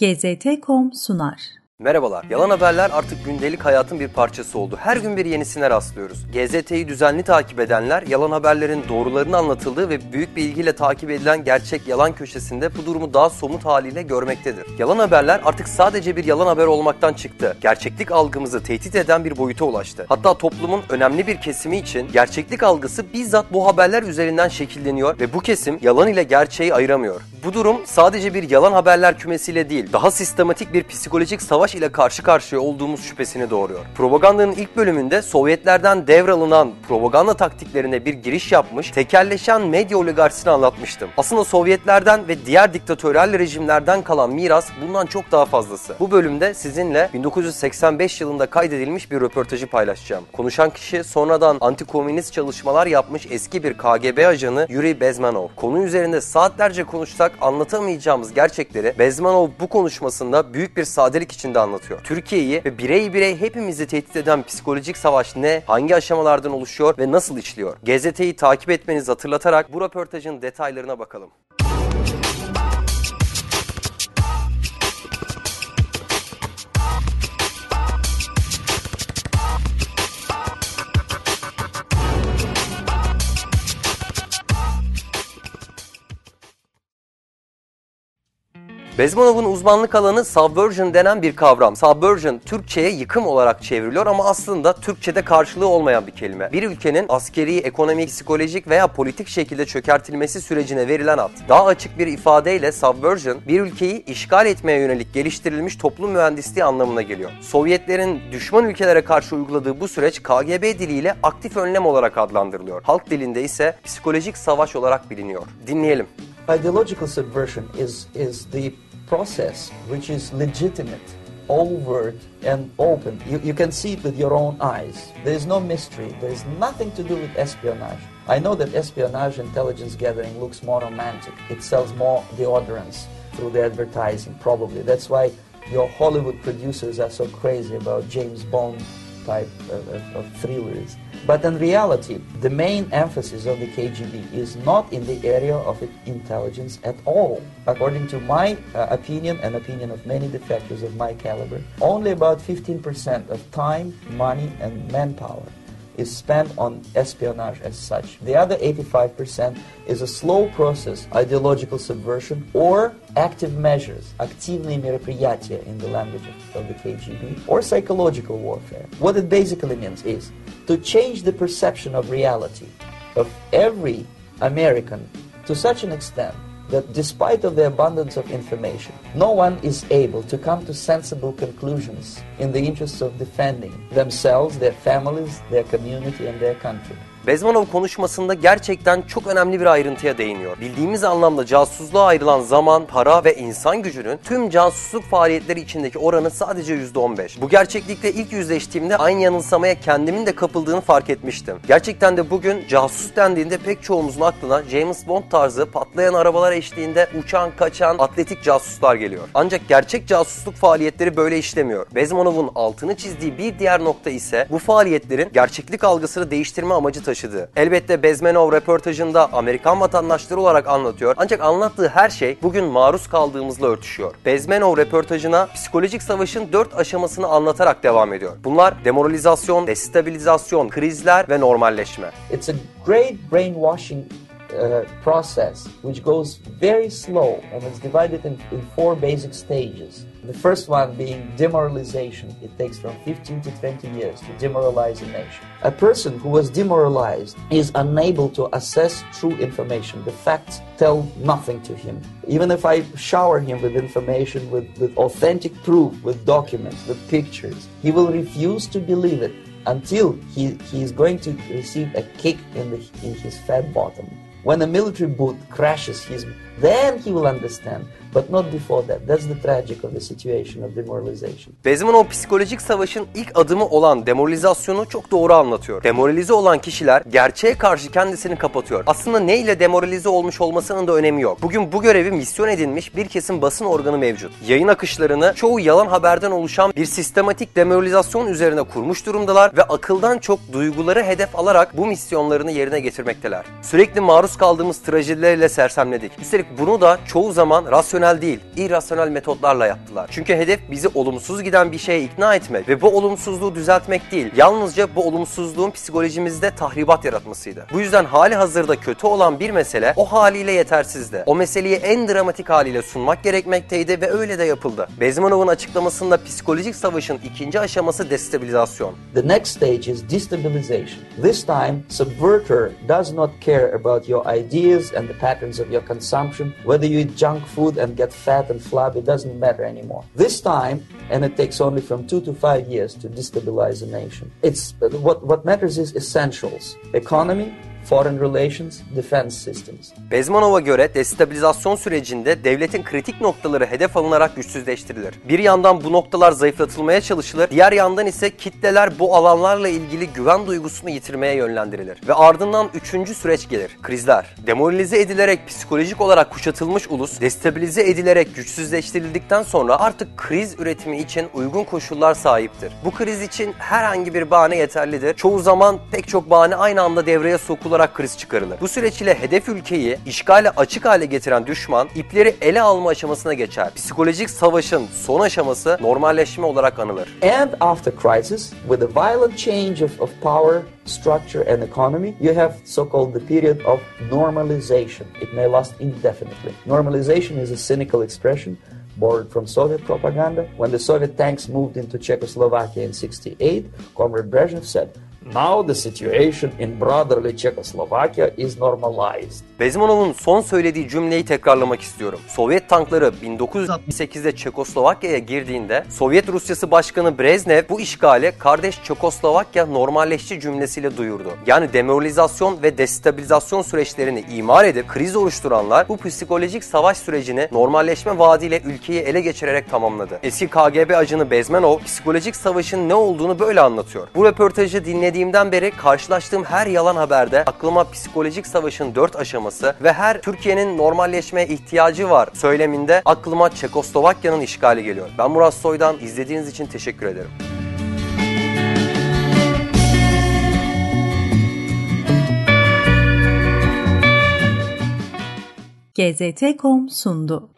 GZT.com sunar. Merhabalar. Yalan haberler artık gündelik hayatın bir parçası oldu. Her gün bir yenisine rastlıyoruz. GZT'yi düzenli takip edenler yalan haberlerin doğrularını anlatıldığı ve büyük bir ilgiyle takip edilen gerçek yalan köşesinde bu durumu daha somut haliyle görmektedir. Yalan haberler artık sadece bir yalan haber olmaktan çıktı. Gerçeklik algımızı tehdit eden bir boyuta ulaştı. Hatta toplumun önemli bir kesimi için gerçeklik algısı bizzat bu haberler üzerinden şekilleniyor ve bu kesim yalan ile gerçeği ayıramıyor. Bu durum sadece bir yalan haberler kümesiyle değil, daha sistematik bir psikolojik savaş ile karşı karşıya olduğumuz şüphesini doğuruyor. Propagandanın ilk bölümünde Sovyetlerden devralınan propaganda taktiklerine bir giriş yapmış, tekerleşen medya oligarşisini anlatmıştım. Aslında Sovyetlerden ve diğer diktatörel rejimlerden kalan miras bundan çok daha fazlası. Bu bölümde sizinle 1985 yılında kaydedilmiş bir röportajı paylaşacağım. Konuşan kişi sonradan antikomünist çalışmalar yapmış eski bir KGB ajanı Yuri Bezmenov. Konu üzerinde saatlerce konuşsak anlatamayacağımız gerçekleri Bezmenov bu konuşmasında büyük bir sadelik içinde anlatıyor. Türkiye'yi ve birey birey hepimizi tehdit eden psikolojik savaş ne, hangi aşamalardan oluşuyor ve nasıl işliyor? GZT'yi takip etmenizi hatırlatarak bu röportajın detaylarına bakalım. Bezmanov'un uzmanlık alanı subversion denen bir kavram. Subversion Türkçe'ye yıkım olarak çevriliyor ama aslında Türkçe'de karşılığı olmayan bir kelime. Bir ülkenin askeri, ekonomik, psikolojik veya politik şekilde çökertilmesi sürecine verilen ad. Daha açık bir ifadeyle subversion bir ülkeyi işgal etmeye yönelik geliştirilmiş toplum mühendisliği anlamına geliyor. Sovyetlerin düşman ülkelere karşı uyguladığı bu süreç KGB diliyle aktif önlem olarak adlandırılıyor. Halk dilinde ise psikolojik savaş olarak biliniyor. Dinleyelim. Ideological subversion is, is the process which is legitimate, overt, and open. You, you can see it with your own eyes. There is no mystery. There is nothing to do with espionage. I know that espionage intelligence gathering looks more romantic. It sells more deodorants through the advertising, probably. That's why your Hollywood producers are so crazy about James Bond type of, of, of thrillers. But in reality, the main emphasis of the KGB is not in the area of intelligence at all. According to my uh, opinion and opinion of many defectors of my caliber, only about 15% of time, money, and manpower is spent on espionage as such. The other 85% is a slow process, ideological subversion, or active measures, активные мероприятия in the language of, of the KGB, or psychological warfare. What it basically means is to change the perception of reality of every American to such an extent that despite of the abundance of information, no one is able to come to sensible conclusions in the interests of defending themselves, their families, their community and their country. Bezmanov konuşmasında gerçekten çok önemli bir ayrıntıya değiniyor. Bildiğimiz anlamda casusluğa ayrılan zaman, para ve insan gücünün tüm casusluk faaliyetleri içindeki oranı sadece %15. Bu gerçeklikle ilk yüzleştiğimde aynı yanılsamaya kendimin de kapıldığını fark etmiştim. Gerçekten de bugün casus dendiğinde pek çoğumuzun aklına James Bond tarzı patlayan arabalar eşliğinde uçan, kaçan, atletik casuslar geliyor. Ancak gerçek casusluk faaliyetleri böyle işlemiyor. Bezmanov'un altını çizdiği bir diğer nokta ise bu faaliyetlerin gerçeklik algısını değiştirme amacı taşıdığı. Elbette Bezmenov röportajında Amerikan vatandaşları olarak anlatıyor ancak anlattığı her şey bugün maruz kaldığımızla örtüşüyor. Bezmenov röportajına psikolojik savaşın dört aşamasını anlatarak devam ediyor. Bunlar demoralizasyon, destabilizasyon, krizler ve normalleşme. It's a great brainwashing uh, process which goes very slow and is divided in, in four basic stages. The first one being demoralization. It takes from 15 to 20 years to demoralize a nation. A person who was demoralized is unable to assess true information. The facts tell nothing to him. Even if I shower him with information, with, with authentic proof, with documents, with pictures, he will refuse to believe it until he, he is going to receive a kick in, the, in his fat bottom. When a military boot crashes his, then he will understand But not before that. That's the tragic of the situation of demoralization. Bezmanov psikolojik savaşın ilk adımı olan demoralizasyonu çok doğru anlatıyor. Demoralize olan kişiler gerçeğe karşı kendisini kapatıyor. Aslında ne ile demoralize olmuş olmasının da önemi yok. Bugün bu görevi misyon edinmiş bir kesim basın organı mevcut. Yayın akışlarını çoğu yalan haberden oluşan bir sistematik demoralizasyon üzerine kurmuş durumdalar ve akıldan çok duyguları hedef alarak bu misyonlarını yerine getirmekteler. Sürekli maruz kaldığımız trajedilerle sersemledik. Üstelik bunu da çoğu zaman rasyonel rasyonel değil, irrasyonel metotlarla yaptılar. Çünkü hedef bizi olumsuz giden bir şeye ikna etmek ve bu olumsuzluğu düzeltmek değil, yalnızca bu olumsuzluğun psikolojimizde tahribat yaratmasıydı. Bu yüzden hali hazırda kötü olan bir mesele o haliyle yetersizdi. O meseleyi en dramatik haliyle sunmak gerekmekteydi ve öyle de yapıldı. Bezmanov'un açıklamasında psikolojik savaşın ikinci aşaması destabilizasyon. The next stage is destabilization. This time, subverter does not care about your ideas and the patterns of your consumption. Whether you eat junk food and get fat and flabby doesn't matter anymore. This time, and it takes only from two to five years to destabilize a nation. It's what what matters is essentials: economy, foreign relations, defense systems. Bezmanov'a göre destabilizasyon sürecinde devletin kritik noktaları hedef alınarak güçsüzleştirilir. Bir yandan bu noktalar zayıflatılmaya çalışılır, diğer yandan ise kitleler bu alanlarla ilgili güven duygusunu yitirmeye yönlendirilir. Ve ardından üçüncü süreç gelir, krizler. Demoralize edilerek psikolojik olarak kuşatılmış ulus, destabilize edilerek güçsüzleştirildikten sonra artık kriz üretimi için uygun koşullar sahiptir. Bu kriz için herhangi bir bahane yeterlidir. Çoğu zaman pek çok bahane aynı anda devreye sokularak kriz çıkarılır. Bu süreç ile hedef ülkeyi işgale açık hale getiren düşman ipleri ele alma aşamasına geçer. Psikolojik savaşın son aşaması normalleşme olarak anılır. And after crisis, with a violent change of, of power, structure, and economy, you have so-called the period of normalization. It may last indefinitely. Normalization is a cynical expression borrowed from Soviet propaganda. When the Soviet tanks moved into Czechoslovakia in 68, Comrade Brezhnev said, Now the situation in brotherly Czechoslovakia is normalized. Bezmanov'un son söylediği cümleyi tekrarlamak istiyorum. Sovyet tankları 1968'de Çekoslovakya'ya girdiğinde Sovyet Rusyası Başkanı Brezhnev bu işgale kardeş Çekoslovakya normalleşti cümlesiyle duyurdu. Yani demoralizasyon ve destabilizasyon süreçlerini imar edip kriz oluşturanlar bu psikolojik savaş sürecini normalleşme vaadiyle ülkeyi ele geçirerek tamamladı. Eski KGB ajanı Bezmenov psikolojik savaşın ne olduğunu böyle anlatıyor. Bu röportajı dinlediğimden beri karşılaştığım her yalan haberde aklıma psikolojik savaşın dört aşaması ve her Türkiye'nin normalleşmeye ihtiyacı var söyleminde aklıma Çekoslovakya'nın işgali geliyor. Ben Murat Soy'dan izlediğiniz için teşekkür ederim. GZT.com sundu.